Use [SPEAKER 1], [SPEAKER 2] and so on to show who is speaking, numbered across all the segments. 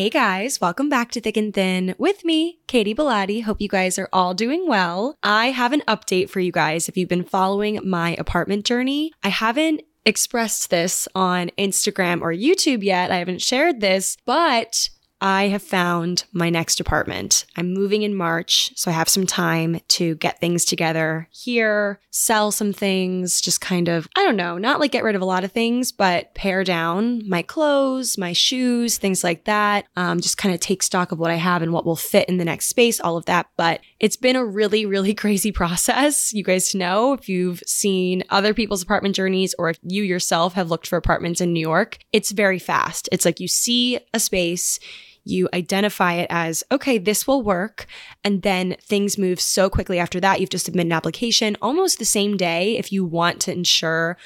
[SPEAKER 1] Hey guys, welcome back to Thick and Thin with me, Katie Bellotti. Hope you guys are all doing well. I have an update for you guys if you've been following my apartment journey. I haven't expressed this on Instagram or YouTube yet. I haven't shared this, but I have found my next apartment. I'm moving in March, so I have some time to get things together here, sell some things, just kind of, I don't know, not like get rid of a lot of things, but pare down my clothes, my shoes, things like that. Um, just kind of take stock of what I have and what will fit in the next space, all of that. But it's been a really, really crazy process. You guys know if you've seen other people's apartment journeys or if you yourself have looked for apartments in New York, it's very fast. It's like you see a space you identify it as, okay, this will work. And then things move so quickly after that. You've just submitted an application almost the same day if you want to ensure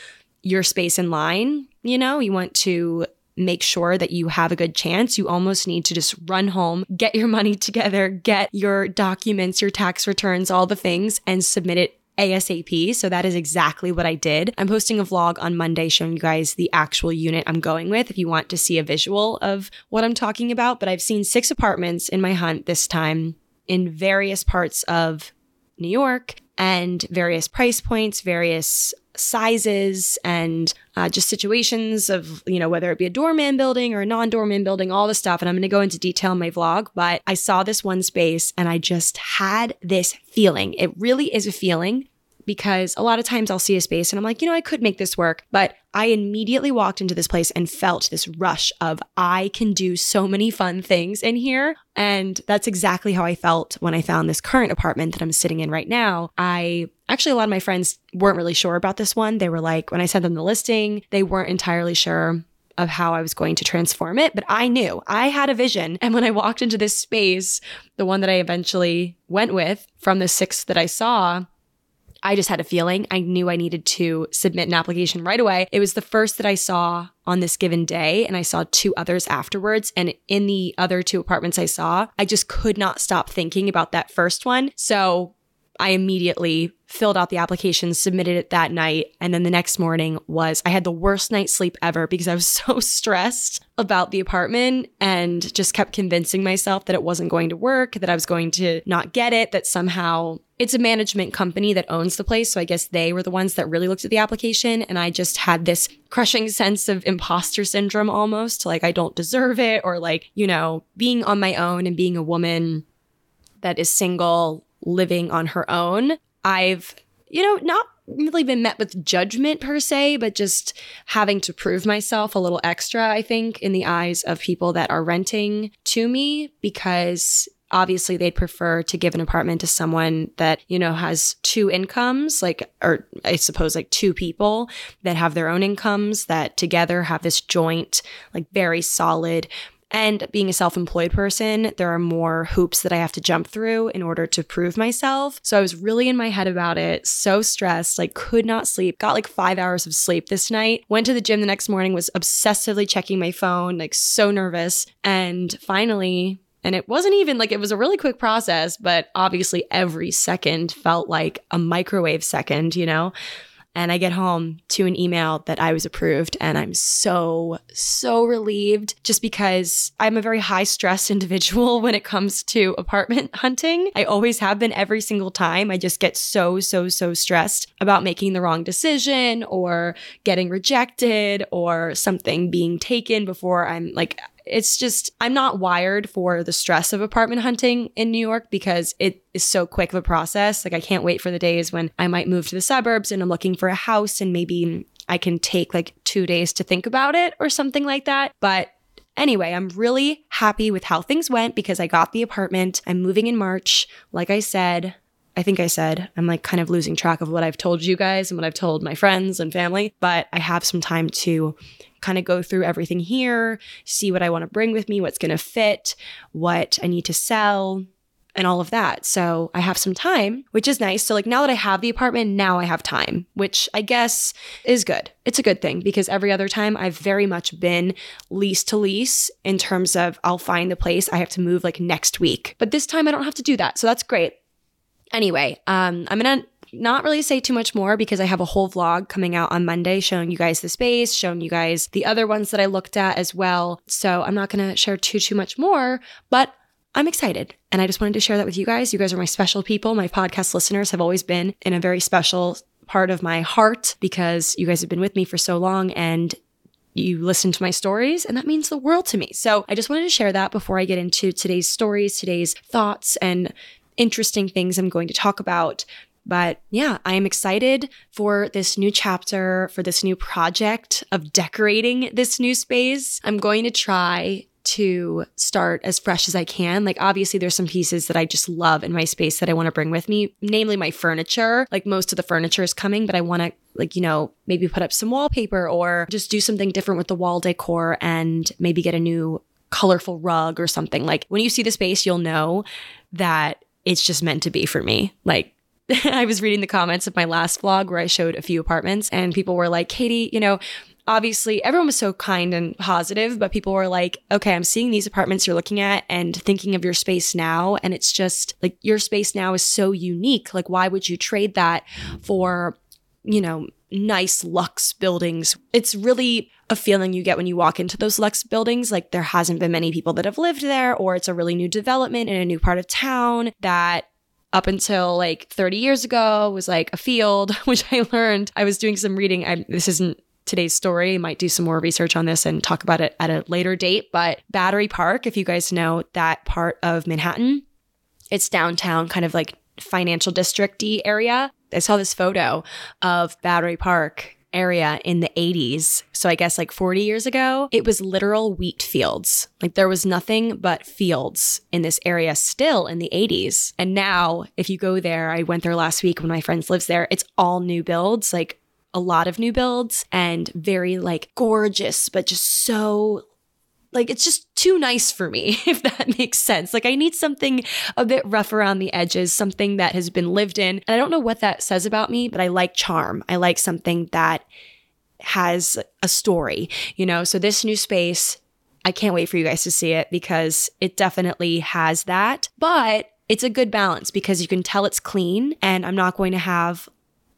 [SPEAKER 1] your space in line. You know, you want to make sure that you have a good chance, you almost need to just run home, get your money together, get your documents, your tax returns, all the things, and submit it ASAP. So that is exactly what I did. I'm posting a vlog on Monday showing you guys the actual unit I'm going with if you want to see a visual of what I'm talking about. But I've seen six apartments in my hunt this time in various parts of New York and various price points, various sizes and uh, just situations of, you know, whether it be a doorman building or a non doorman building, all the stuff. And I'm going to go into detail in my vlog, but I saw this one space and I just had this feeling. It really is a feeling because a lot of times I'll see a space and I'm like, you know, I could make this work. But I immediately walked into this place and felt this rush of, I can do so many fun things in here. And that's exactly how I felt when I found this current apartment that I'm sitting in right now. I actually, a lot of my friends weren't really sure about this one. They were like, when I sent them the listing, they weren't entirely sure of how I was going to transform it, but I knew I had a vision. And when I walked into this space, the one that I eventually went with from the six that I saw, I just had a feeling. I knew I needed to submit an application right away. It was the first that I saw on this given day, and I saw two others afterwards. And in the other two apartments I saw, I just could not stop thinking about that first one. So I immediately filled out the application, submitted it that night. And then the next morning was, I had the worst night's sleep ever because I was so stressed about the apartment and just kept convincing myself that it wasn't going to work, that I was going to not get it, that somehow it's a management company that owns the place. So I guess they were the ones that really looked at the application. And I just had this crushing sense of imposter syndrome almost like I don't deserve it or like, you know, being on my own and being a woman that is single living on her own. I've, you know, not really been met with judgment per se, but just having to prove myself a little extra, I think, in the eyes of people that are renting to me because obviously they'd prefer to give an apartment to someone that, you know, has two incomes, like, or I suppose like two people that have their own incomes that together have this joint, like very solid And being a self employed person, there are more hoops that I have to jump through in order to prove myself. So I was really in my head about it, so stressed, like could not sleep, got like five hours of sleep this night, went to the gym the next morning, was obsessively checking my phone, like so nervous. And finally, and it wasn't even like it was a really quick process, but obviously every second felt like a microwave second, you know? And I get home to an email that I was approved. And I'm so, so relieved just because I'm a very high stress individual when it comes to apartment hunting. I always have been every single time. I just get so, so, so stressed about making the wrong decision or getting rejected or something being taken before I'm like, it's just, I'm not wired for the stress of apartment hunting in New York because it is so quick of a process. Like, I can't wait for the days when I might move to the suburbs and I'm looking for a house and maybe I can take like two days to think about it or something like that. But Anyway, I'm really happy with how things went because I got the apartment. I'm moving in March. Like I said, I think I said, I'm like kind of losing track of what I've told you guys and what I've told my friends and family, but I have some time to kind of go through everything here, see what I want to bring with me, what's going to fit, what I need to sell, and all of that. So I have some time, which is nice. So, like, now that I have the apartment, now I have time, which I guess is good. It's a good thing because every other time I've very much been lease to lease in terms of I'll find the place, I have to move like next week. But this time I don't have to do that. So that's great. Anyway, um, I'm to not really say too much more because I have a whole vlog coming out on Monday showing you guys the space, showing you guys the other ones that I looked at as well. So I'm not going to share too, too much more, but I'm excited. And I just wanted to share that with you guys. You guys are my special people. My podcast listeners have always been in a very special part of my heart because you guys have been with me for so long and you listen to my stories, and that means the world to me. So I just wanted to share that before I get into today's stories, today's thoughts, and interesting things I'm going to talk about. But yeah, I am excited for this new chapter, for this new project of decorating this new space. I'm going to try to start as fresh as I can. Like, obviously, there's some pieces that I just love in my space that I want to bring with me, namely my furniture. Like, most of the furniture is coming, but I want to, like, you know, maybe put up some wallpaper or just do something different with the wall decor and maybe get a new colorful rug or something. Like, when you see the space, you'll know that it's just meant to be for me. Like, I was reading the comments of my last vlog where I showed a few apartments and people were like, Katie, you know, obviously everyone was so kind and positive, but people were like, okay, I'm seeing these apartments you're looking at and thinking of your space now. And it's just like your space now is so unique. Like, why would you trade that for, you know, nice luxe buildings? It's really a feeling you get when you walk into those luxe buildings. Like, there hasn't been many people that have lived there, or it's a really new development in a new part of town that up until like 30 years ago was like a field, which I learned. I was doing some reading. I, this isn't today's story. I might do some more research on this and talk about it at a later date. But Battery Park, if you guys know that part of Manhattan, it's downtown, kind of like financial districty area. I saw this photo of Battery Park area in the 80s. So I guess like 40 years ago, it was literal wheat fields. Like there was nothing but fields in this area still in the 80s. And now, if you go there, I went there last week when my friends lives there, it's all new builds, like a lot of new builds and very like gorgeous, but just so like it's just too nice for me, if that makes sense. Like I need something a bit rough around the edges, something that has been lived in. And I don't know what that says about me, but I like charm. I like something that has a story, you know? So this new space, I can't wait for you guys to see it because it definitely has that. But it's a good balance because you can tell it's clean and I'm not going to have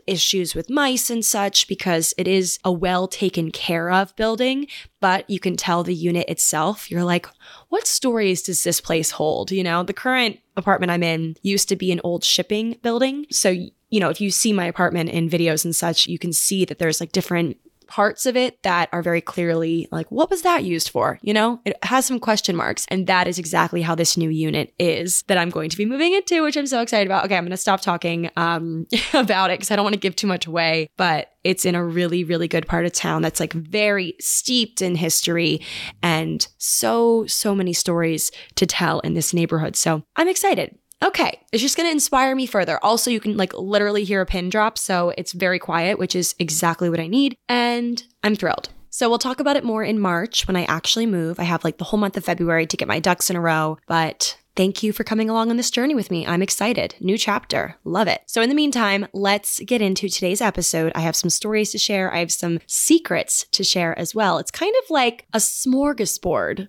[SPEAKER 1] issues with mice and such because it is a well taken care of building, but you can tell the unit itself. You're like, what stories does this place hold? You know, the current apartment I'm in used to be an old shipping building. So, you know, if you see my apartment in videos and such, you can see that there's like different parts of it that are very clearly like, what was that used for? You know, it has some question marks. And that is exactly how this new unit is that I'm going to be moving into, which I'm so excited about. Okay, I'm going to stop talking um, about it because I don't want to give too much away, but it's in a really, really good part of town that's like very steeped in history and so, so many stories to tell in this neighborhood. So I'm excited. Okay, it's just going to inspire me further. Also, you can like literally hear a pin drop, so it's very quiet, which is exactly what I need, and I'm thrilled. So we'll talk about it more in March when I actually move. I have like the whole month of February to get my ducks in a row, but Thank you for coming along on this journey with me. I'm excited. New chapter. Love it. So, in the meantime, let's get into today's episode. I have some stories to share, I have some secrets to share as well. It's kind of like a smorgasbord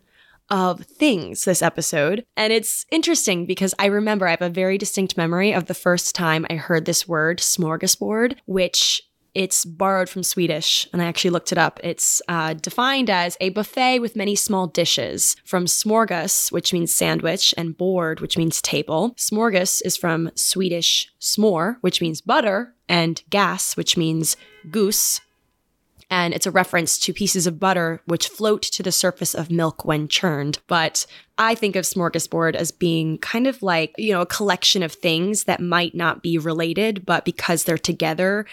[SPEAKER 1] of things this episode. And it's interesting because I remember I have a very distinct memory of the first time I heard this word, smorgasbord, which it's borrowed from Swedish, and I actually looked it up. It's uh, defined as a buffet with many small dishes, from smorgas, which means sandwich, and board, which means table. Smorgas is from Swedish smör, which means butter, and gas, which means goose, and it's a reference to pieces of butter which float to the surface of milk when churned. But I think of smorgasbord as being kind of like, you know, a collection of things that might not be related, but because they're together,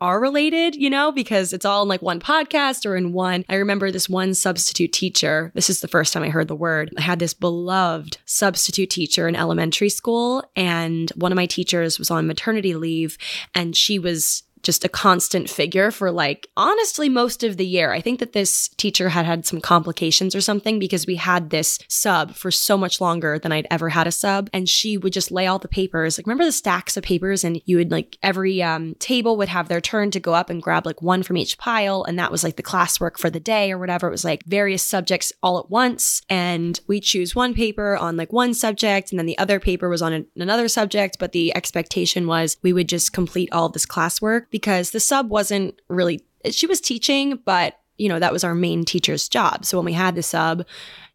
[SPEAKER 1] are related, you know, because it's all in like one podcast or in one. I remember this one substitute teacher. This is the first time I heard the word. I had this beloved substitute teacher in elementary school, and one of my teachers was on maternity leave, and she was just a constant figure for like honestly most of the year. I think that this teacher had had some complications or something because we had this sub for so much longer than I'd ever had a sub and she would just lay all the papers. Like remember the stacks of papers and you would like every um, table would have their turn to go up and grab like one from each pile and that was like the classwork for the day or whatever. It was like various subjects all at once and we choose one paper on like one subject and then the other paper was on a- another subject but the expectation was we would just complete all this classwork because the sub wasn't really, she was teaching, but you know, that was our main teacher's job. So when we had the sub,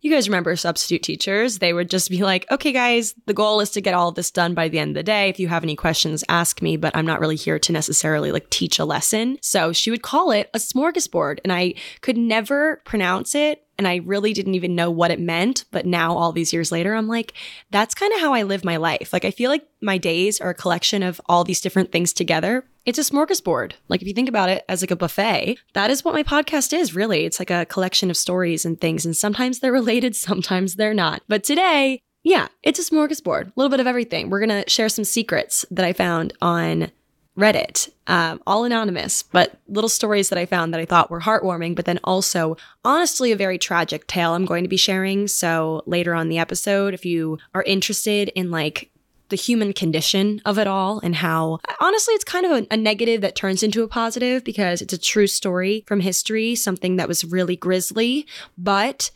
[SPEAKER 1] you guys remember substitute teachers, they would just be like, okay, guys, the goal is to get all this done by the end of the day. If you have any questions, ask me, but I'm not really here to necessarily like teach a lesson. So she would call it a smorgasbord, and I could never pronounce it and I really didn't even know what it meant. But now, all these years later, I'm like, that's kind of how I live my life. Like, I feel like my days are a collection of all these different things together. It's a smorgasbord. Like, if you think about it as like a buffet, that is what my podcast is really. It's like a collection of stories and things. And sometimes they're related, sometimes they're not. But today, yeah, it's a smorgasbord, a little bit of everything. We're going to share some secrets that I found on Reddit, um, all anonymous, but little stories that I found that I thought were heartwarming, but then also honestly a very tragic tale I'm going to be sharing. So later on the episode, if you are interested in like the human condition of it all and how honestly it's kind of a, a, negative that turns into a positive because it's a true story from history, something that was really grisly, but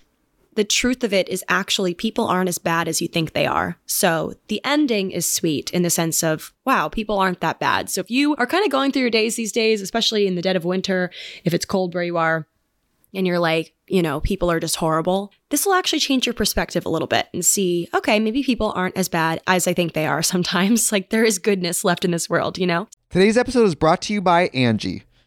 [SPEAKER 1] the truth of it is actually people aren't as bad as you think they are. So the ending is sweet in the sense of, wow, people aren't that bad. So if you are kind of going through your days these days, especially in the dead of winter, if it's cold where you are, and you're like, you know, people are just horrible, this will actually change your perspective a little bit and see, okay, maybe people aren't as bad as I think they are sometimes. Like there is goodness left in this world, you know?
[SPEAKER 2] Today's episode is brought to you by Angi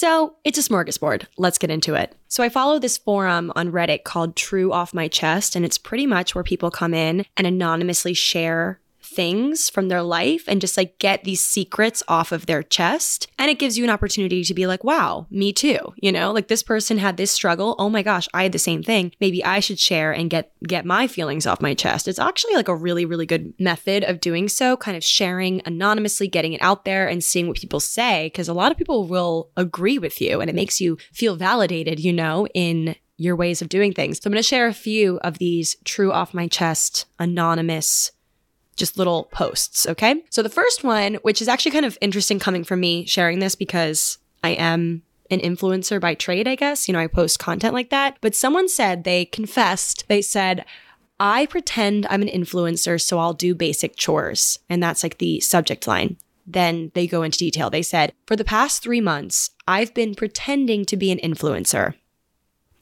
[SPEAKER 1] So it's a smorgasbord. Let's get into it. So I follow this forum on Reddit called True Off My Chest, and it's pretty much where people come in and anonymously share things from their life and just like get these secrets off of their chest. And it gives you an opportunity to be like, wow, me too. You know, like this person had this struggle. Oh my gosh, I had the same thing. Maybe I should share and get get my feelings off my chest. It's actually like a really, really good method of doing so, kind of sharing anonymously, getting it out there and seeing what people say. Cause a lot of people will agree with you and it makes you feel validated, you know, in your ways of doing things. So I'm going to share a few of these true off my chest, anonymous just little posts. Okay. So the first one, which is actually kind of interesting coming from me sharing this because I am an influencer by trade, I guess. You know, I post content like that. But someone said they confessed, they said, I pretend I'm an influencer, so I'll do basic chores. And that's like the subject line. Then they go into detail. They said, For the past three months, I've been pretending to be an influencer.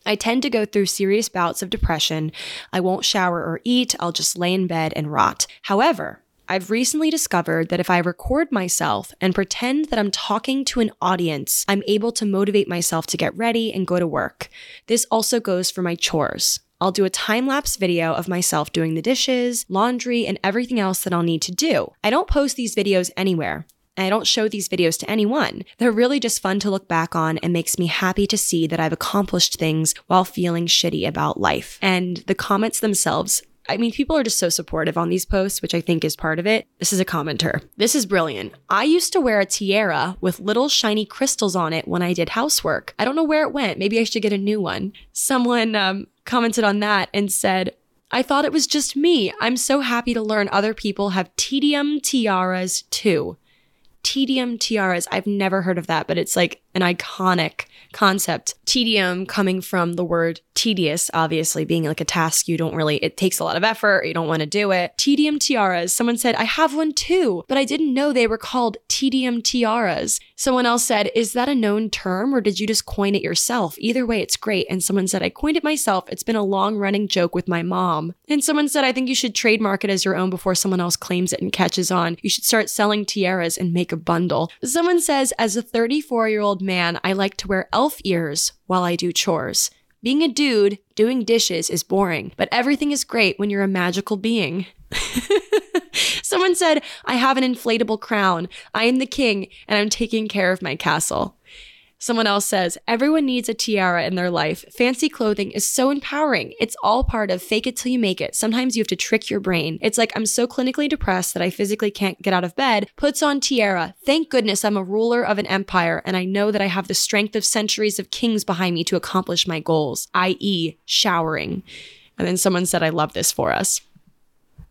[SPEAKER 1] I tend to go through serious bouts of depression. I won't shower or eat. I'll just lay in bed and rot. However, I've recently discovered that if I record myself and pretend that I'm talking to an audience, I'm able to motivate myself to get ready and go to work. This also goes for my chores. I'll do a time lapse video of myself doing the dishes, laundry, and everything else that I'll need to do. I don't post these videos anywhere. I don't show these videos to anyone. They're really just fun to look back on and makes me happy to see that I've accomplished things while feeling shitty about life. And the comments themselves I mean, people are just so supportive on these posts, which I think is part of it. This is a commenter. This is brilliant. I used to wear a tiara with little shiny crystals on it when I did housework. I don't know where it went. Maybe I should get a new one. Someone um, commented on that and said, I thought it was just me. I'm so happy to learn other people have tedium tiaras too tedium tiaras. I've never heard of that, but it's like an iconic concept. Tedium coming from the word tedious, obviously being like a task you don't really, it takes a lot of effort, you don't want to do it. Tedium tiaras. Someone said, I have one too, but I didn't know they were called tedium tiaras. Someone else said, Is that a known term or did you just coin it yourself? Either way, it's great. And someone said, I coined it myself. It's been a long running joke with my mom. And someone said, I think you should trademark it as your own before someone else claims it and catches on. You should start selling tiaras and make a bundle. Someone says, As a 34 year old man, I like to wear elf ears while I do chores. Being a dude doing dishes is boring, but everything is great when you're a magical being. Someone said, I have an inflatable crown. I am the king, and I'm taking care of my castle. Someone else says, everyone needs a tiara in their life. Fancy clothing is so empowering. It's all part of fake it till you make it. Sometimes you have to trick your brain. It's like, I'm so clinically depressed that I physically can't get out of bed. Puts on tiara. Thank goodness I'm a ruler of an empire and I know that I have the strength of centuries of kings behind me to accomplish my goals, i.e., showering. And then someone said, I love this for us.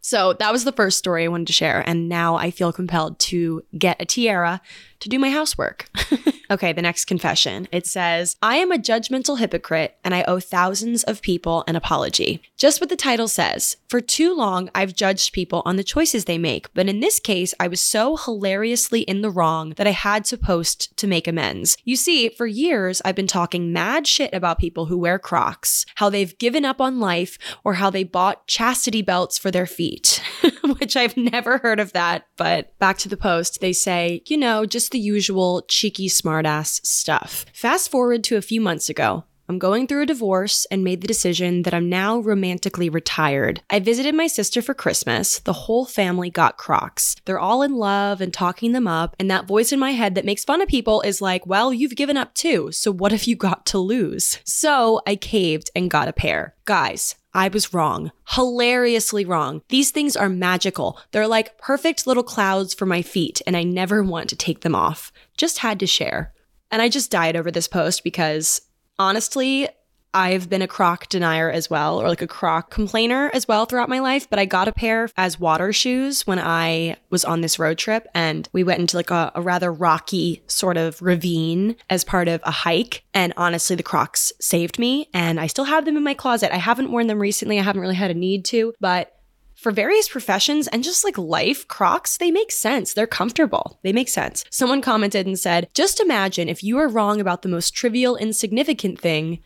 [SPEAKER 1] So that was the first story I wanted to share. And now I feel compelled to get a tiara to do my housework. okay, the next confession. It says, I am a judgmental hypocrite and I owe thousands of people an apology. Just what the title says. For too long, I've judged people on the choices they make, but in this case, I was so hilariously in the wrong that I had to post to make amends. You see, for years, I've been talking mad shit about people who wear Crocs, how they've given up on life, or how they bought chastity belts for their feet, which I've never heard of that. But back to the post, they say, you know, just the usual cheeky smartass stuff. Fast forward to a few months ago. I'm going through a divorce and made the decision that I'm now romantically retired. I visited my sister for Christmas. The whole family got Crocs. They're all in love and talking them up, and that voice in my head that makes fun of people is like, well, you've given up too, so what have you got to lose? So I caved and got a pair. Guys, I was wrong. Hilariously wrong. These things are magical. They're like perfect little clouds for my feet, and I never want to take them off. Just had to share. And I just died over this post because honestly, I've been a croc denier as well, or like a croc complainer as well throughout my life. But I got a pair as water shoes when I was on this road trip and we went into like a, a, rather rocky sort of ravine as part of a hike. And honestly, the crocs saved me and I still have them in my closet. I haven't worn them recently. I haven't really had a need to, but for various professions and just like life, Crocs, they make sense. They're comfortable. They make sense. Someone commented and said, just imagine if you are wrong about the most trivial, insignificant thing,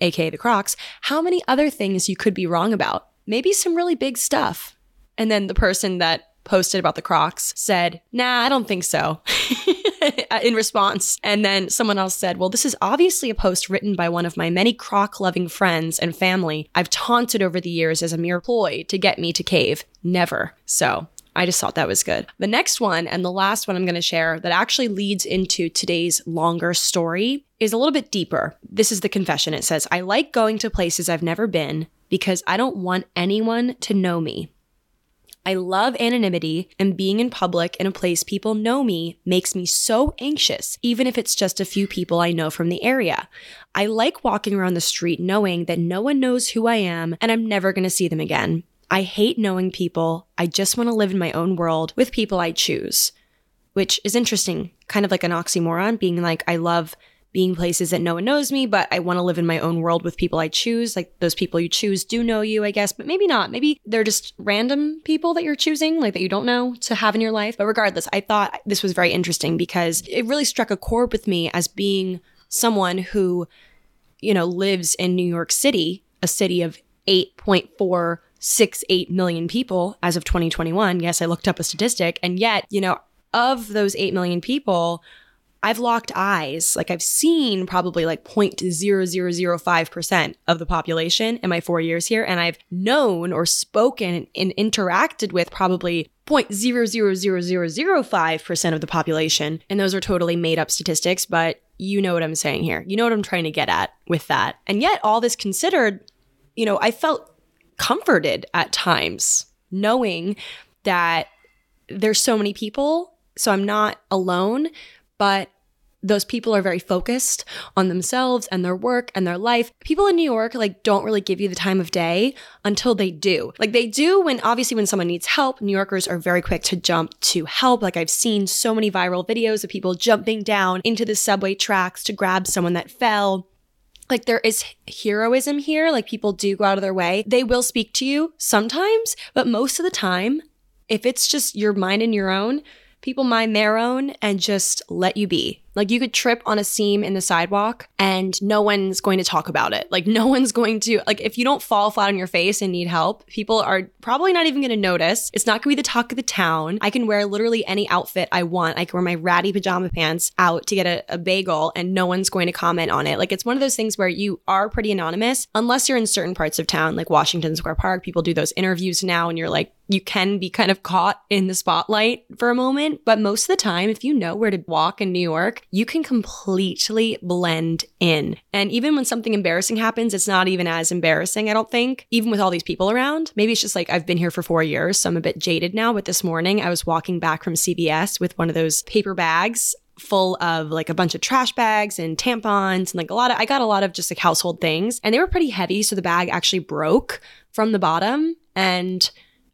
[SPEAKER 1] aka the Crocs, how many other things you could be wrong about. Maybe some really big stuff. And then the person that posted about the Crocs said, Nah, I don't think so. in response. And then someone else said, Well, this is obviously a post written by one of my many croc loving friends and family I've taunted over the years as a mere ploy to get me to cave. Never. So I just thought that was good. The next one and the last one I'm going to share that actually leads into today's longer story is a little bit deeper. This is the confession. It says, I like going to places I've never been because I don't want anyone to know me. I love anonymity, and being in public in a place people know me makes me so anxious, even if it's just a few people I know from the area. I like walking around the street knowing that no one knows who I am and I'm never going to see them again. I hate knowing people. I just want to live in my own world with people I choose, which is interesting, kind of like an oxymoron, being like, I love being places that no one knows me, but I want to live in my own world with people I choose. Like those people you choose do know you, I guess, but maybe not. Maybe they're just random people that you're choosing, like that you don't know to have in your life. But regardless, I thought this was very interesting because it really struck a chord with me as being someone who, you know, lives in New York City, a city of 8.468 million people as of 2021. Yes, I looked up a statistic. And yet, you know, of those 8 million people, I've locked eyes. Like I've seen probably like 0.0005% of the population in my four years here. And I've known or spoken and interacted with probably 0.000005% of the population. And those are totally made up statistics, but you know what I'm saying here. You know what I'm trying to get at with that. And yet, all this considered, you know, I felt comforted at times knowing that there's so many people. So I'm not alone, but those people are very focused on themselves and their work and their life. People in New York like don't really give you the time of day until they do. Like they do when obviously when someone needs help, New Yorkers are very quick to jump to help. Like I've seen so many viral videos of people jumping down into the subway tracks to grab someone that fell like there is heroism here like people do go out of their way they will speak to you sometimes but most of the time if it's just your mind and your own people mind their own and just let you be. Like you could trip on a seam in the sidewalk and no one's going to talk about it. Like no one's going to like if you don't fall flat on your face and need help, people are probably not even going to notice. It's not going to be the talk of the town. I can wear literally any outfit I want. I can wear my ratty pajama pants out to get a, a bagel and no one's going to comment on it. Like it's one of those things where you are pretty anonymous unless you're in certain parts of town like Washington Square Park. People do those interviews now and you're like you can be kind of caught in the spotlight for a moment, but most of the time if you know where to walk in New York, you can completely blend in. And even when something embarrassing happens, it's not even as embarrassing, I don't think, even with all these people around. Maybe it's just like I've been here for four years, so I'm a bit jaded now. But this morning, I was walking back from CVS with one of those paper bags full of like a bunch of trash bags and tampons and like a lot of I got a lot of just like household things and they were pretty heavy so the bag actually broke from the bottom and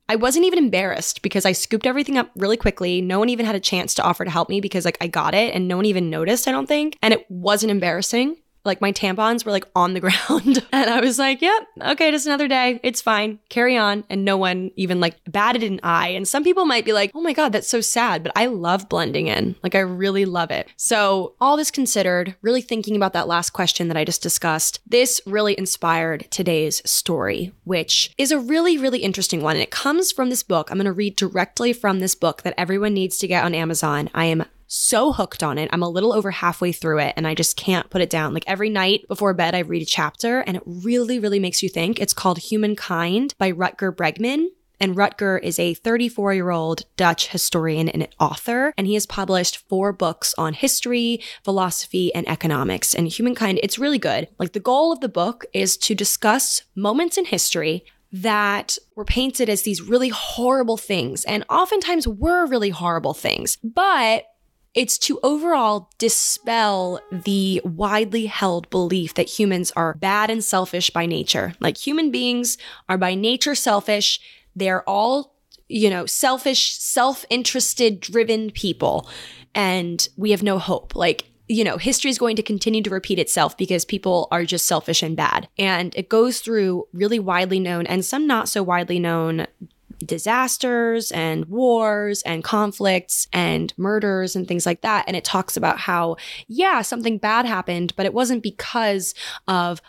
[SPEAKER 1] I wasn't even embarrassed because I scooped everything up really quickly. No one even had a chance to offer to help me because like I got it and no one even noticed, I don't think. And it wasn't embarrassing. Like my tampons were like on the ground. and I was like, yep, okay, just another day. It's fine. Carry on. And no one even like batted an eye. And some people might be like, oh my God, that's so sad. But I love blending in. Like I really love it. So, all this considered, really thinking about that last question that I just discussed, this really inspired today's story, which is a really, really interesting one. And it comes from this book. I'm going to read directly from this book that everyone needs to get on Amazon. I am so hooked on it. I'm a little over halfway through it and I just can't put it down. Like every night before bed, I read a chapter and it really, really makes you think. It's called Humankind by Rutger Bregman. And Rutger is a 34 year old Dutch historian and author, and he has published four books on history, philosophy, and economics. And Humankind, it's really good. Like the goal of the book is to discuss moments in history that were painted as these really horrible things, and oftentimes were really horrible things. But it's to overall dispel the widely held belief that humans are bad and selfish by nature. Like human beings are by nature selfish. They're all, you know, selfish, self interested, driven people. And we have no hope. Like, you know, history is going to continue to repeat itself because people are just selfish and bad. And it goes through really widely known and some not so widely known disasters and wars and conflicts and murders and things like that. And it talks about how, yeah, something bad happened, but it wasn't because of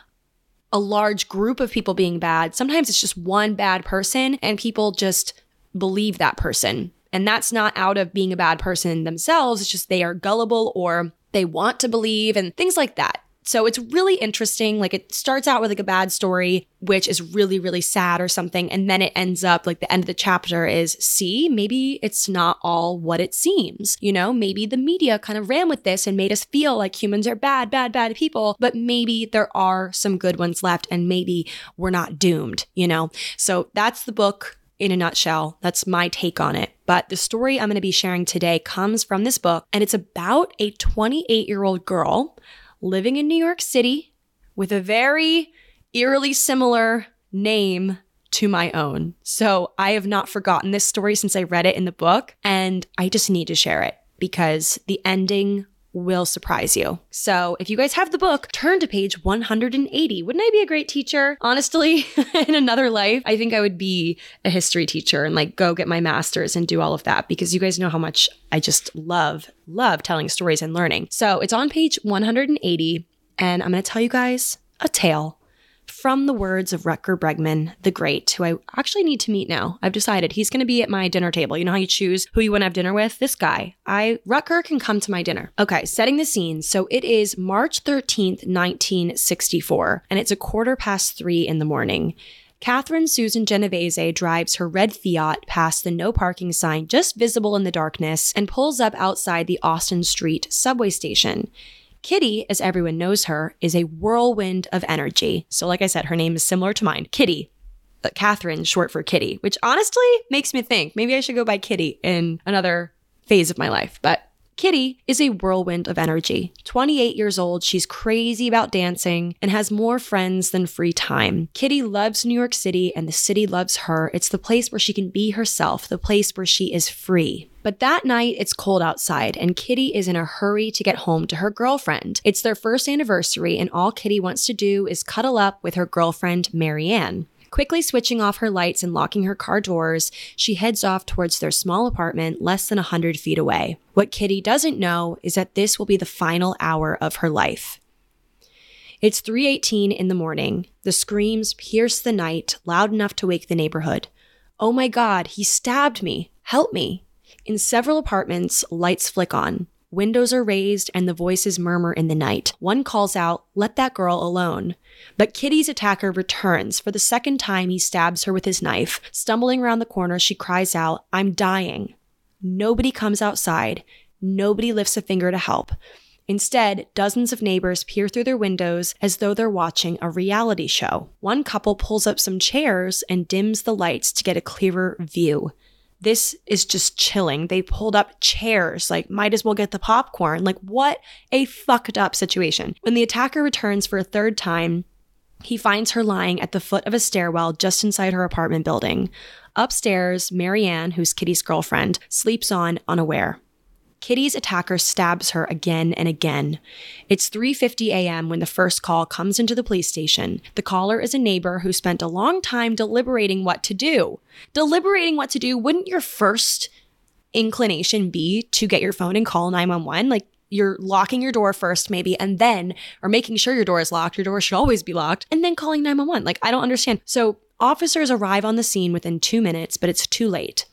[SPEAKER 1] a large group of people being bad. Sometimes it's just one bad person and people just believe that person. And that's not out of being a bad person themselves. It's just they are gullible or they want to believe and things like that. So it's really interesting. Like it starts out with like a bad story, which is really, really sad or something. And then it ends up like the end of the chapter is see, maybe it's not all what it seems. You know, maybe the media kind of ran with this and made us feel like humans are bad, bad, bad people, but maybe there are some good ones left and maybe we're not doomed, you know? So that's the book in a nutshell. That's my take on it. But the story I'm going to be sharing today comes from this book, and it's about a 28 year old girl living in New York City with a very eerily similar name to my own. So I have not forgotten this story since I read it in the book, and I just need to share it because the ending will surprise you. So, if you guys have the book, turn to page 180. Wouldn't I be a great teacher? Honestly, in another life, I think I would be a history teacher and like go get my master's and do all of that because you guys know how much I just love, love telling stories and learning. So, it's on page 180, and I'm going to tell you guys a tale from the words of Rutger Bregman, the Great, who I actually need to meet now. I've decided he's going to be at my dinner table. You know how you choose who you want to have dinner with? This guy. I Rutger can come to my dinner. Okay, setting the scene. So it is March 13th, 1964, and it's a quarter past three in the morning. Catherine Susan Genovese drives her red Fiat past the no parking sign just visible in the darkness and pulls up outside the Austin Street subway station. Kitty, as everyone knows her, is a whirlwind of energy. So, like I said, her name is similar to mine Kitty. But Catherine, short for Kitty, which honestly makes me think maybe I should go by Kitty in another phase of my life. But Kitty is a whirlwind of energy. 28 years old, she's crazy about dancing and has more friends than free time. Kitty loves New York City and the city loves her. It's the place where she can be herself, the place where she is free. But that night, it's cold outside, and Kitty is in a hurry to get home to her girlfriend. It's their first anniversary, and all Kitty wants to do is cuddle up with her girlfriend, Marianne. Quickly switching off her lights and locking her car doors, she heads off towards their small apartment less than a 100 feet away. What Kitty doesn't know is that this will be the final hour of her life. It's 3:18 in the morning. The screams pierce the night, loud enough to wake the neighborhood. Oh my god, he stabbed me. Help me. In several apartments, lights flick on. Windows are raised and the voices murmur in the night. One calls out, Let that girl alone. But Kitty's attacker returns. For the second time, he stabs her with his knife. Stumbling around the corner, she cries out, I'm dying. Nobody comes outside. Nobody lifts a finger to help. Instead, dozens of neighbors peer through their windows as though they're watching a reality show. One couple pulls up some chairs and dims the lights to get a clearer view this is just chilling. They pulled up chairs, like, might as well get the popcorn. Like, what a fucked up situation. When the attacker returns for a third time, he finds her lying at the foot of a stairwell just inside her apartment building. Upstairs, Marianne, who's Kitty's girlfriend, sleeps on unaware. Kitty's attacker stabs her again and again. It's 3:50 a.m. when the first call comes into the police station. The caller is a neighbor who spent a long time deliberating what to do. Deliberating what to do, wouldn't your first inclination be to get your phone and call 911? Like you're locking your door first, maybe, and then, or making sure your door is locked. Your door should always be locked, and then calling 911. Like, I don't understand. So, officers arrive on the scene within two minutes, but it's too late.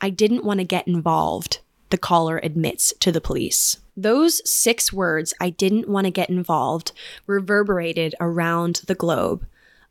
[SPEAKER 1] I didn't want to get involved the caller admits to the police. Those six words, I didn't want to get involved, reverberated around the globe.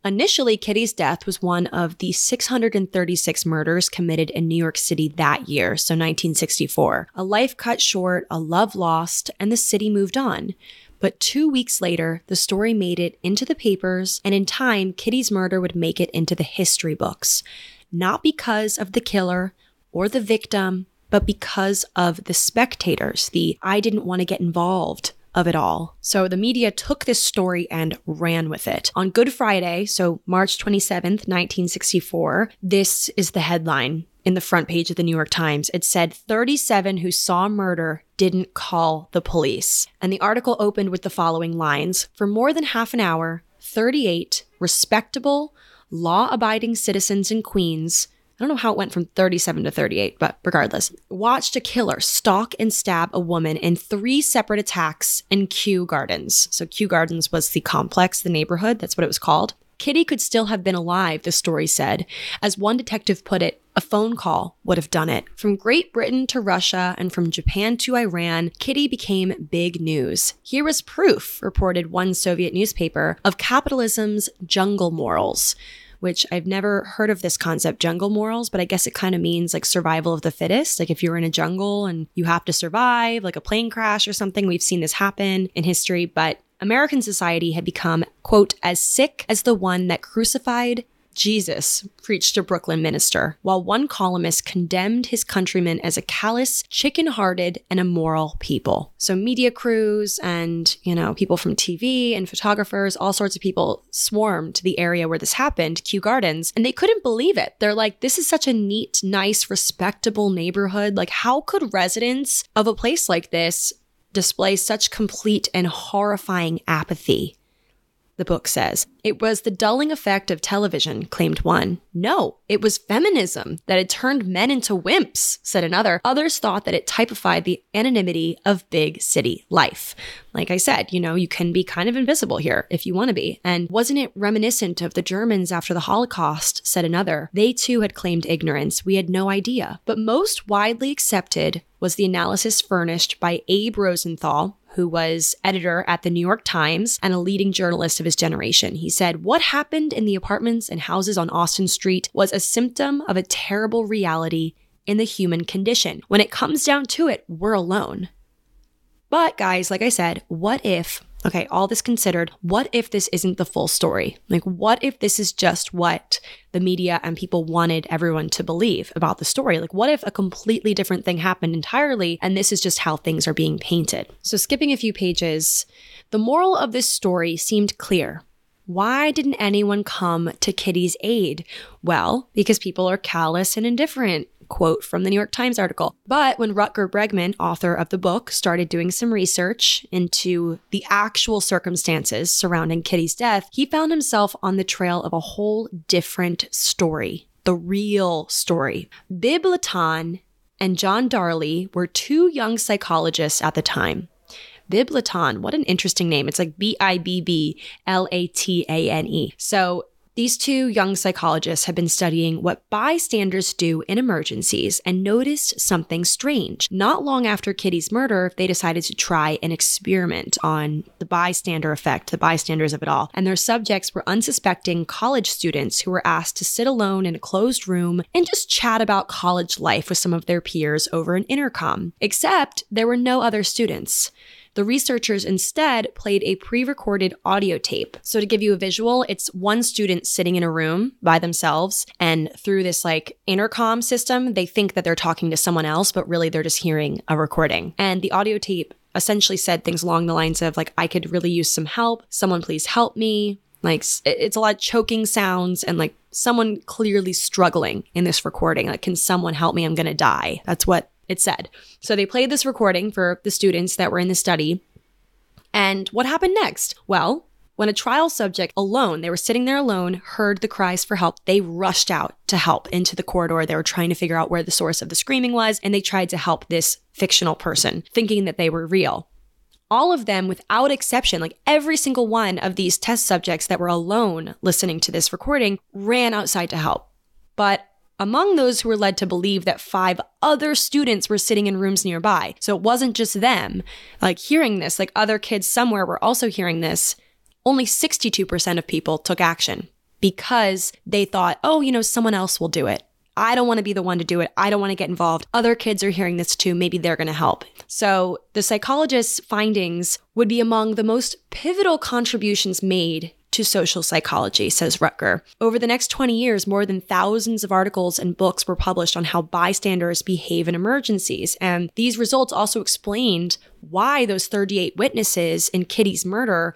[SPEAKER 1] Initially, Kitty's death was one of the 636 murders committed in New York City that year, so 1964. A life cut short, a love lost, and the city moved on. But two weeks later, the story made it into the papers, and in time, Kitty's murder would make it into the history books. Not because of the killer or the victim, but because of the spectators, the I didn't want to get involved of it all. So the media took this story and ran with it. On Good Friday, so March 27th, 1964, this is the headline in the front page of the New York Times. It said 37 who saw murder didn't call the police. And the article opened with the following lines For more than half an hour, 38 respectable, law abiding citizens in Queens I don't know how it went from 37 to 38, but regardless, watched a killer stalk and stab a woman in three separate attacks in Kew Gardens. So, Kew Gardens was the complex, the neighborhood, that's what it was called. Kitty could still have been alive, the story said. As one detective put it, a phone call would have done it. From Great Britain to Russia and from Japan to Iran, Kitty became big news. Here was proof, reported one Soviet newspaper, of capitalism's jungle morals which I've never heard of this concept, jungle morals, but I guess it kind of means like survival of the fittest. Like if you're in a jungle and you have to survive, like a plane crash or something, we've seen this happen in history, but American society had become, quote, as sick as the one that crucified Jesus, preached a Brooklyn minister, while one columnist condemned his countrymen as a callous, chicken hearted, and immoral people. So, media crews and, you know, people from TV and photographers, all sorts of people swarmed to the area where this happened, Kew Gardens, and they couldn't believe it. They're like, this is such a neat, nice, respectable neighborhood. Like, how could residents of a place like this display such complete and horrifying apathy the book says. It was the dulling effect of television, claimed one. No, it was feminism that had turned men into wimps, said another. Others thought that it typified the anonymity of big city life. Like I said, you know, you can be kind of invisible here if you want to be. And wasn't it reminiscent of the Germans after the Holocaust, said another. They too had claimed ignorance. We had no idea. But most widely accepted was the analysis furnished by Abe Rosenthal, who was editor at the New York Times and a leading journalist of his generation. He said, What happened in the apartments and houses on Austin Street was a symptom of a terrible reality in the human condition. When it comes down to it, we're alone. But, guys, like I said, what if Okay, all this considered, what if this isn't the full story? Like, what if this is just what the media and people wanted everyone to believe about the story? Like, what if a completely different thing happened entirely and this is just how things are being painted? So, skipping a few pages, the moral of this story seemed clear. Why didn't anyone come to Kitty's aid? Well, because people are callous and indifferent quote from the New York Times article. But when Rutger Bregman, author of the book, started doing some research into the actual circumstances surrounding Kitty's death, he found himself on the trail of a whole different story. The real story. Bibb Latané and John Darley were two young psychologists at the time. Bibb Latané, what an interesting name. It's like B I B B L A T A N E. So these two young psychologists have been studying what bystanders do in emergencies and noticed something strange. Not long after Kitty's murder, they decided to try an experiment on the bystander effect, the bystanders of it all. And their subjects were unsuspecting college students who were asked to sit alone in a closed room and just chat about college life with some of their peers over an intercom. Except there were no other students. The researchers instead played a pre recorded audio tape. So, to give you a visual, it's one student sitting in a room by themselves, and through this like intercom system, they think that they're talking to someone else, but really they're just hearing a recording. And the audio tape essentially said things along the lines of, like, I could really use some help. Someone please help me. Like, it's a lot of choking sounds and like someone clearly struggling in this recording. Like, can someone help me? I'm going to die. That's what it said. So they played this recording for the students that were in the study. And what happened next? Well, when a trial subject alone, they were sitting there alone, heard the cries for help, they rushed out to help into the corridor. They were trying to figure out where the source of the screaming was, and they tried to help this fictional person, thinking that they were real. All of them, without exception, like every single one of these test subjects that were alone listening to this recording, ran outside to help. But among those who were led to believe that five other students were sitting in rooms nearby. So it wasn't just them, like hearing this, like other kids somewhere were also hearing this. Only 62% of people took action because they thought, oh, you know, someone else will do it. I don't want to be the one to do it. I don't want to get involved. Other kids are hearing this too. Maybe they're going to help. So the psychologist's findings would be among the most pivotal contributions made to social psychology, says Rutger. Over the next 20 years, more than thousands of articles and books were published on how bystanders behave in emergencies. And these results also explained why those 38 witnesses in Kitty's murder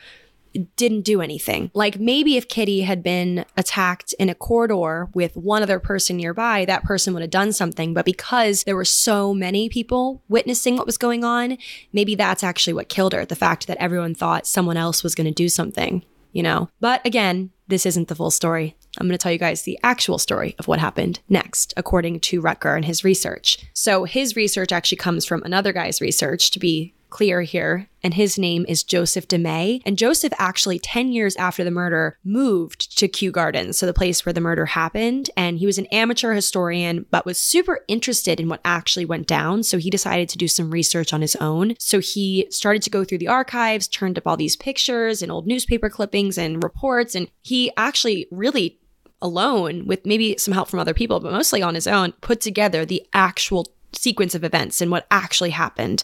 [SPEAKER 1] didn't do anything. Like maybe if Kitty had been attacked in a corridor with one other person nearby, that person would have done something. But because there were so many people witnessing what was going on, maybe that's actually what killed her. The fact that everyone thought someone else was going to do something you know? But again, this isn't the full story. I'm going to tell you guys the actual story of what happened next, according to Rutger and his research. So, his research actually comes from another guy's research, to be clear here, and his name is Joseph DeMay. And Joseph actually, 10 years after the murder, moved to Kew Gardens, so the place where the murder happened. And he was an amateur historian, but was super interested in what actually went down. So he decided to do some research on his own. So he started to go through the archives, turned up all these pictures and old newspaper clippings and reports. And he actually really alone, with maybe some help from other people, but mostly on his own, put together the actual sequence of events and what actually happened.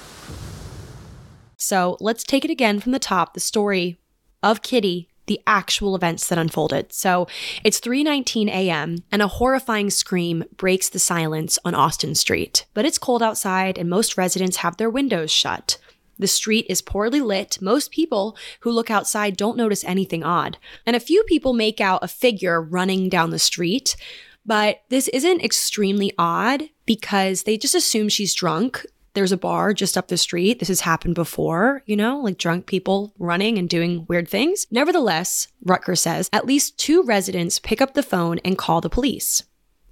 [SPEAKER 1] So let's take it again from the top the story of Kitty the actual events that unfolded. So it's 3:19 a.m. and a horrifying scream breaks the silence on Austin Street. But it's cold outside and most residents have their windows shut. The street is poorly lit. Most people who look outside don't notice anything odd. And a few people make out a figure running down the street. But this isn't extremely odd because they just assume she's drunk there's a bar just up the street. This has happened before, you know, like drunk people running and doing weird things. Nevertheless, Rutger says at least two residents pick up the phone and call the police.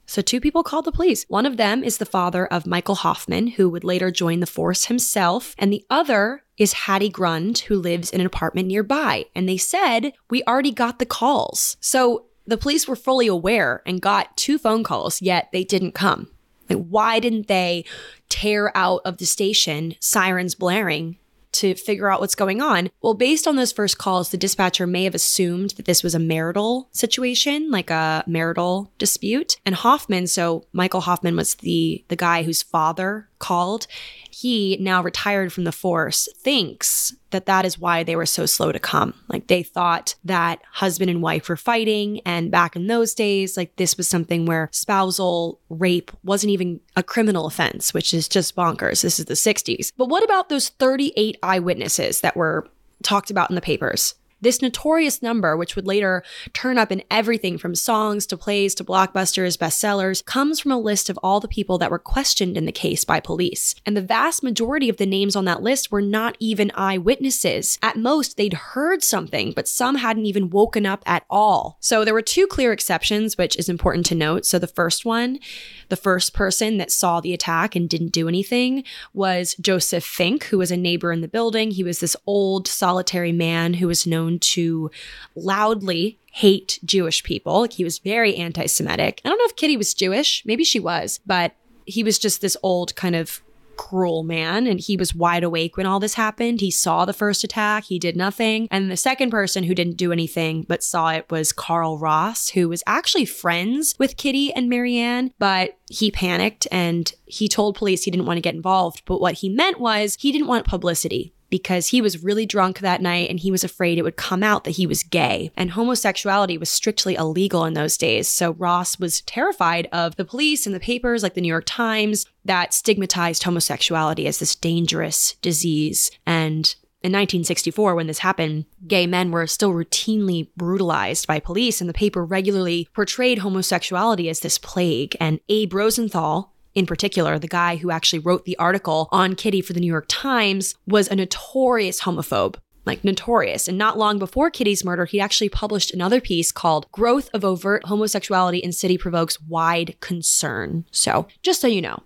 [SPEAKER 1] So, two people called the police. One of them is the father of Michael Hoffman, who would later join the force himself, and the other is Hattie Grund, who lives in an apartment nearby. And they said, We already got the calls. So, the police were fully aware and got two phone calls, yet they didn't come. Like, why didn't they tear out of the station, sirens blaring, to figure out what's going on. Well, based on those first calls, the dispatcher may have assumed that this was a marital situation, like a marital dispute. And Hoffman, so Michael Hoffman was the the guy whose father called. He, now retired from the force, thinks that that is why they were so slow to come. Like they thought that husband and wife were fighting. And back in those days, like this was something where spousal rape wasn't even a criminal offense, which is just bonkers. This is the 60s. But what about those 38 eyewitnesses that were talked about in the papers? This notorious number, which would later turn up in everything from songs to plays to blockbusters, bestsellers, comes from a list of all the people that were questioned in the case by police. And the vast majority of the names on that list were not even eyewitnesses. At most, they'd heard something, but some hadn't even woken up at all. So there were two clear exceptions, which is important to note. So the first one, the first person that saw the attack and didn't do anything was Joseph Fink, who was a neighbor in the building. He was this old, solitary man who was known to loudly hate Jewish people. Like he was very anti Semitic. I don't know if Kitty was Jewish, maybe she was, but he was just this old kind of cruel man and he was wide awake when all this happened. He saw the first attack, he did nothing. And the second person who didn't do anything but saw it was Carl Ross, who was actually friends with Kitty and Marianne, but he panicked and he told police he didn't want to get involved. But what he meant was he didn't want publicity because he was really drunk that night and he was afraid it would come out that he was gay. And homosexuality was strictly illegal in those days. So Ross was terrified of the police and the papers like the New York Times that stigmatized homosexuality as this dangerous disease. And in 1964, when this happened, gay men were still routinely brutalized by police, and the paper regularly portrayed homosexuality as this plague. And Abe Rosenthal, in particular, the guy who actually wrote the article on Kitty for the New York Times, was a notorious homophobe. Like notorious. And not long before Kitty's murder, he actually published another piece called Growth of Overt Homosexuality in City Provokes Wide Concern. So, just so you know,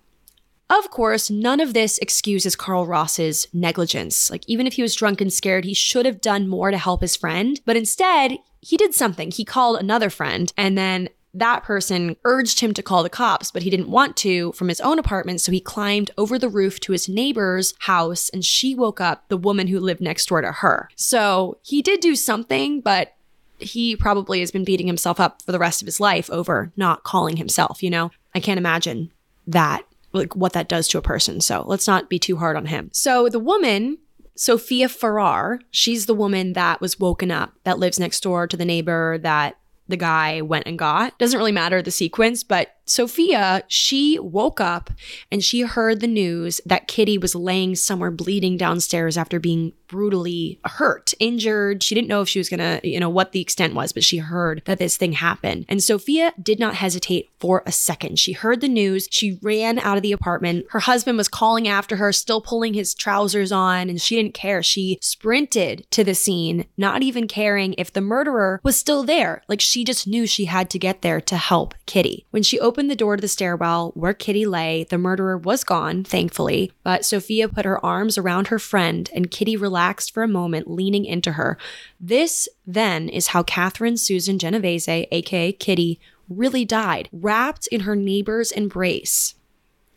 [SPEAKER 1] of course, none of this excuses Carl Ross's negligence. Like, even if he was drunk and scared, he should have done more to help his friend. But instead, he did something. He called another friend, and then that person urged him to call the cops, but he didn't want to from his own apartment. So he climbed over the roof to his neighbor's house and she woke up the woman who lived next door to her. So he did do something, but he probably has been beating himself up for the rest of his life over not calling himself, you know? I can't imagine that, like what that does to a person. So let's not be too hard on him. So the woman Sophia Farrar, she's the woman that was woken up, that lives next door to the neighbor that the guy went and got. Doesn't really matter the sequence, but Sophia, she woke up and she heard the news that Kitty was laying somewhere bleeding downstairs after being brutally hurt, injured. She didn't know if she was gonna, you know, what the extent was, but she heard that this thing happened. And Sophia did not hesitate for a second. She heard the news. She ran out of the apartment. Her husband was calling after her, still pulling his trousers on, and she didn't care. She sprinted to the scene, not even caring if the murderer was still there. Like she just knew she had to get there to help Kitty. When she opened the door to the stairwell where Kitty lay, the murderer was gone, thankfully, but Sophia put her arms around her friend and Kitty relaxed for a moment, leaning into her. This then is how Catherine Susan Genovese, aka Kitty, really died, wrapped in her neighbor's embrace.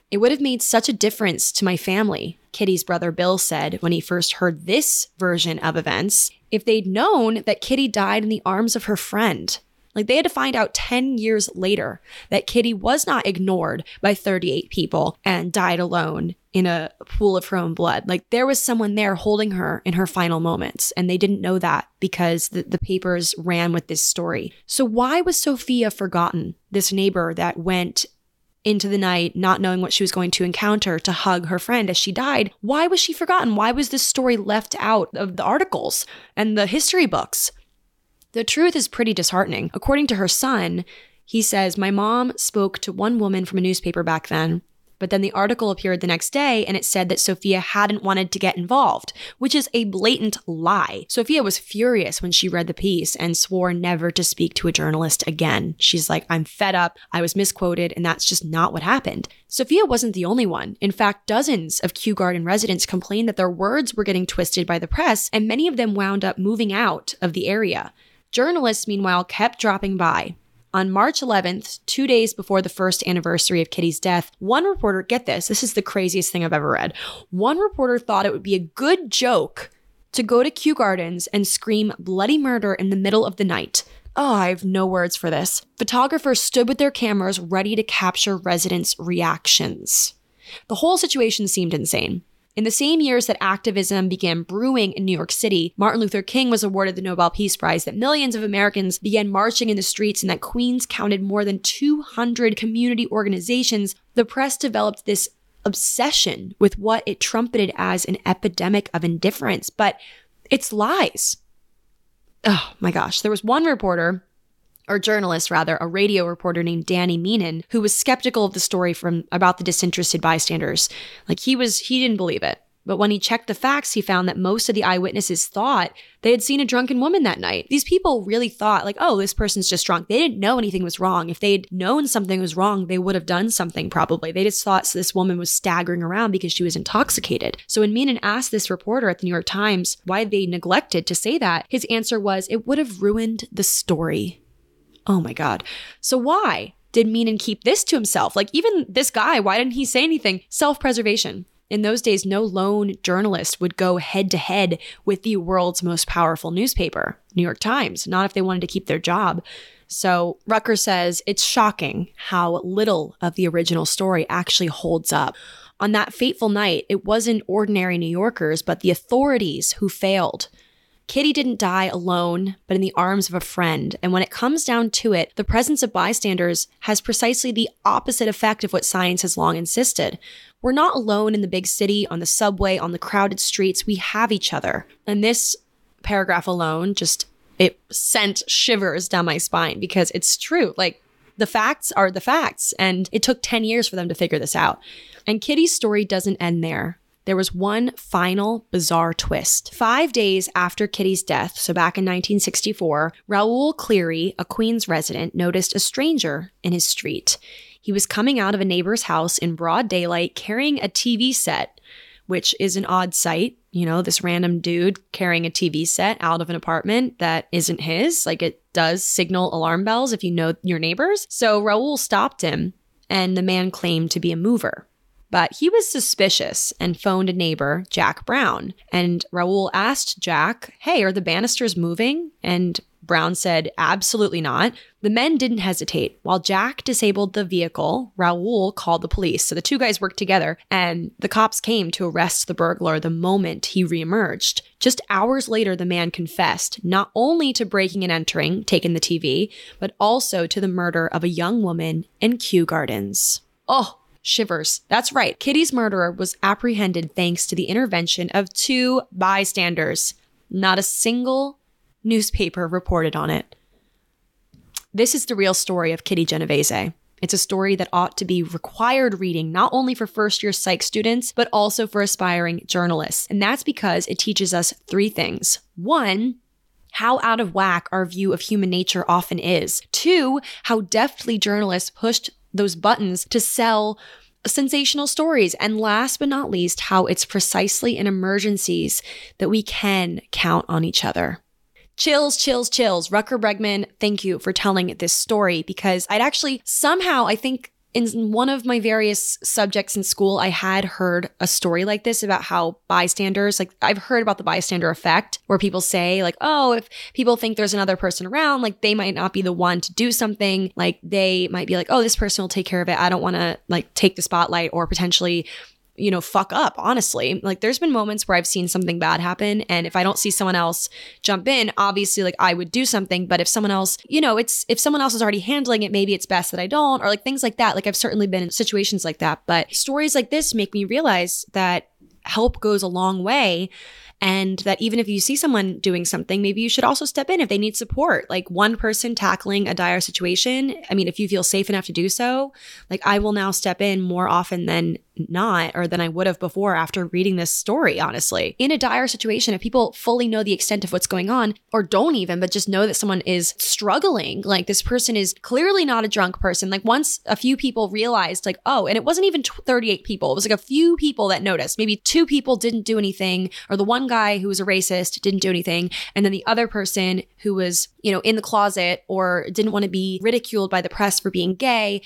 [SPEAKER 1] It would have made such a difference to my family, Kitty's brother Bill said when he first heard this version of events, if they'd known that Kitty died in the arms of her friend. Like they had to find out 10 years later that Kitty was not ignored by 38 people and died alone in a pool of her own blood. Like there was someone there holding her in her final moments, and they didn't know that because the, the papers ran with this story. So, why was Sophia forgotten? This neighbor that went into the night, not knowing what she was going to encounter, to hug her friend as she died. Why was she forgotten? Why was this story left out of the articles and the history books? The truth is pretty disheartening. According to her son, he says, My mom spoke to one woman from a newspaper back then but then the article appeared the next day and it said that Sophia hadn't wanted to get involved, which is a blatant lie. Sophia was furious when she read the piece and swore never to speak to a journalist again. She's like, I'm fed up. I was misquoted, and that's just not what happened. Sophia wasn't the only one. In fact, dozens of Kew Garden residents complained that their words were getting twisted by the press, and many of them wound up moving out of the area. Journalists, meanwhile, kept dropping by. On March 11th, two days before the first anniversary of Kitty's death, one reporter, get this, this is the craziest thing I've ever read. One reporter thought it would be a good joke to go to Kew Gardens and scream bloody murder in the middle of the night. Oh, I have no words for this. Photographers stood with their cameras ready to capture residents' reactions. The whole situation seemed insane. In the same years that activism began brewing in New York City, Martin Luther King was awarded the Nobel Peace Prize, that millions of Americans began marching in the streets, and that Queens counted more than 200 community organizations, the press developed this obsession with what it trumpeted as an epidemic of indifference. But it's lies. Oh my gosh. There was one reporter or journalist rather, a radio reporter named Danny Meenan, who was skeptical of the story from about the disinterested bystanders. Like he was, he didn't believe it. But when he checked the facts, he found that most of the eyewitnesses thought they had seen a drunken woman that night. These people really thought, like, oh, this person's just drunk. They didn't know anything was wrong. If they'd known something was wrong, they would have done something probably. They just thought this woman was staggering around because she was intoxicated. So when Meenan asked this reporter at the New York Times why they neglected to say that, his answer was, it would have ruined the story. Oh my God. So why did Meenan keep this to himself? Like, even this guy, why didn't he say anything? Self preservation. In those days, no lone journalist would go head to head with the world's most powerful newspaper, New York Times, not if they wanted to keep their job. So Rutger says it's shocking how little of the original story actually holds up. On that fateful night, it wasn't ordinary New Yorkers, but the authorities who failed. Kitty didn't die alone, but in the arms of a friend. And when it comes down to it, the presence of bystanders has precisely the opposite effect of what science has long insisted. We're not alone in the big city, on the subway, on the crowded streets. We have each other. And this paragraph alone just it sent shivers down my spine because it's true. Like the facts are the facts, and it took 10 years for them to figure this out. And Kitty's story doesn't end there there was one final bizarre twist. Five days after Kitty's death, so back in 1964, Raoul Cleary, a Queens resident, noticed a stranger in his street. He was coming out of a neighbor's house in broad daylight carrying a TV set, which is an odd sight. You know, this random dude carrying a TV set out of an apartment that isn't his. Like it does signal alarm bells if you know your neighbors. So Raoul stopped him, and the man claimed to be a mover. But he was suspicious and phoned a neighbor, Jack Brown. And Raoul asked Jack, Hey, are the Bannisters moving? And Brown said, absolutely not. The men didn't hesitate. While Jack disabled the vehicle, Raoul called the police. So the two guys worked together, and the cops came to arrest the burglar the moment he reemerged. Just hours later, the man confessed not only to breaking and entering, taking the TV, but also to the murder of a young woman in Kew Gardens. Oh, shivers. That's right. Kitty's murderer was apprehended thanks to the intervention of two bystanders. Not a single newspaper reported on it. This is the real story of Kitty Genovese. It's a story that ought to be required reading, not only for first year psych students, but also for aspiring journalists. And that's because it teaches us three things. One, how out of whack our view of human nature often is. Two, how deftly journalists pushed those buttons to sell sensational stories. And last but not least, how it's precisely in emergencies that we can count on each other. Chills, chills, chills. Rutger Bregman, thank you for telling this story because I'd actually somehow, I think in one of my various subjects in school, I had heard a story like this about how bystanders, like I've heard about the bystander effect, where people say, like, oh, if people think there's another person around, like they might not be the one to do something. Like they might be like, oh, this person will take care of it. I don't want to like take the spotlight or potentially you know, fuck up, honestly. Like there's been moments where I've seen something bad happen and if I don't see someone else jump in, obviously like I would do something, but if someone else, you know, it's if someone else is already handling it, maybe it's best that I don't or like things like that. Like I've certainly been in situations like that, but stories like this make me realize that help goes a long way and that even if you see someone doing something, maybe you should also step in if they need support. Like one person tackling a dire situation. I mean, if you feel safe enough to do so, like I will now step in more often than not or than I would have before after reading this story, honestly. In a dire situation, if people fully know the extent of what's going on, or don't even, but just know that someone is struggling, like this person is clearly not a drunk person. Like once a few people realized, like, oh, and it wasn't even 38 people, it was like a few people that noticed. Maybe two people didn't do anything, or the one guy who was a racist didn't do anything. And then the other person who was, you know, in the closet or didn't want to be ridiculed by the press for being gay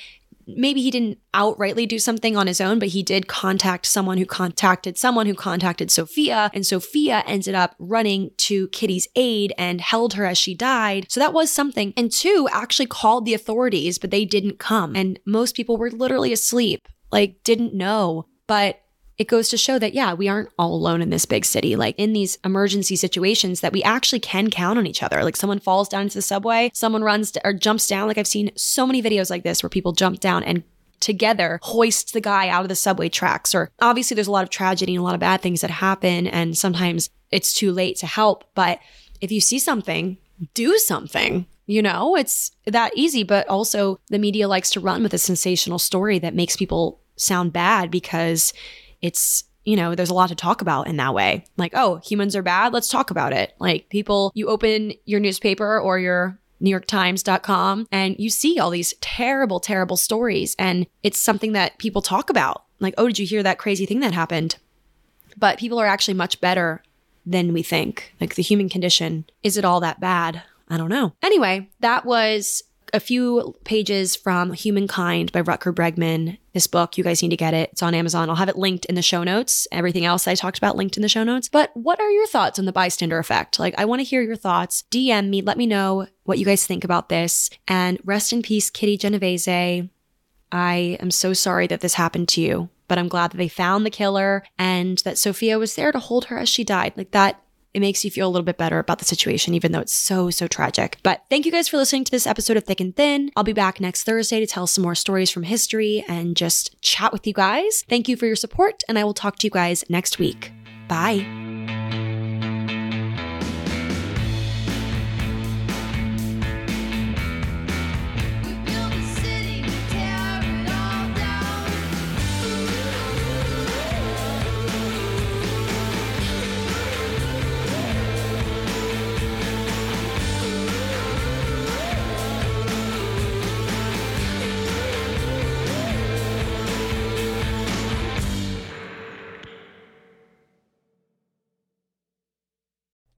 [SPEAKER 1] maybe he didn't outrightly do something on his own, but he did contact someone who contacted someone who contacted Sophia. And Sophia ended up running to Kitty's aid and held her as she died. So that was something. And two, actually called the authorities, but they didn't come. And most people were literally asleep, like didn't know. But it goes to show that, yeah, we aren't all alone in this big city. Like in these emergency situations, that we actually can count on each other. Like someone falls down into the subway, someone runs or jumps down. Like I've seen so many videos like this where people jump down and together hoist the guy out of the subway tracks. Or obviously, there's a lot of tragedy and a lot of bad things that happen, and sometimes it's too late to help. But if you see something, do something. You know, it's that easy, but also the media likes to run with a sensational story that makes people sound bad because it's you know, there's a lot to talk about in that way. Like, oh, humans are bad. Let's talk about it. Like, people, you open your newspaper or your NewYorkTimes.com and you see all these terrible, terrible stories. And it's something that people talk about. Like, oh, did you hear that crazy thing that happened? But people are actually much better than we think. Like, the human condition, is it all that bad? I don't know. Anyway, that was a few pages from Humankind by Rutger Bregman. This book, you guys need to get it. It's on Amazon. I'll have it linked in the show notes. Everything else I talked about linked in the show notes. But what are your thoughts on the bystander effect? Like, I want to hear your thoughts. DM me, let me know what you guys think about this. And rest in peace, Kitty Genovese. I am so sorry that this happened to you, but I'm glad that they found the killer and that Sophia was there to hold her as she died. Like, that it makes you feel a little bit better about the situation, even though it's so, so tragic. But thank you guys for listening to this episode of Thick and Thin. I'll be back next Thursday to tell some more stories from history and just chat with you guys. Thank you for your support, and I will talk to you guys next week. Bye.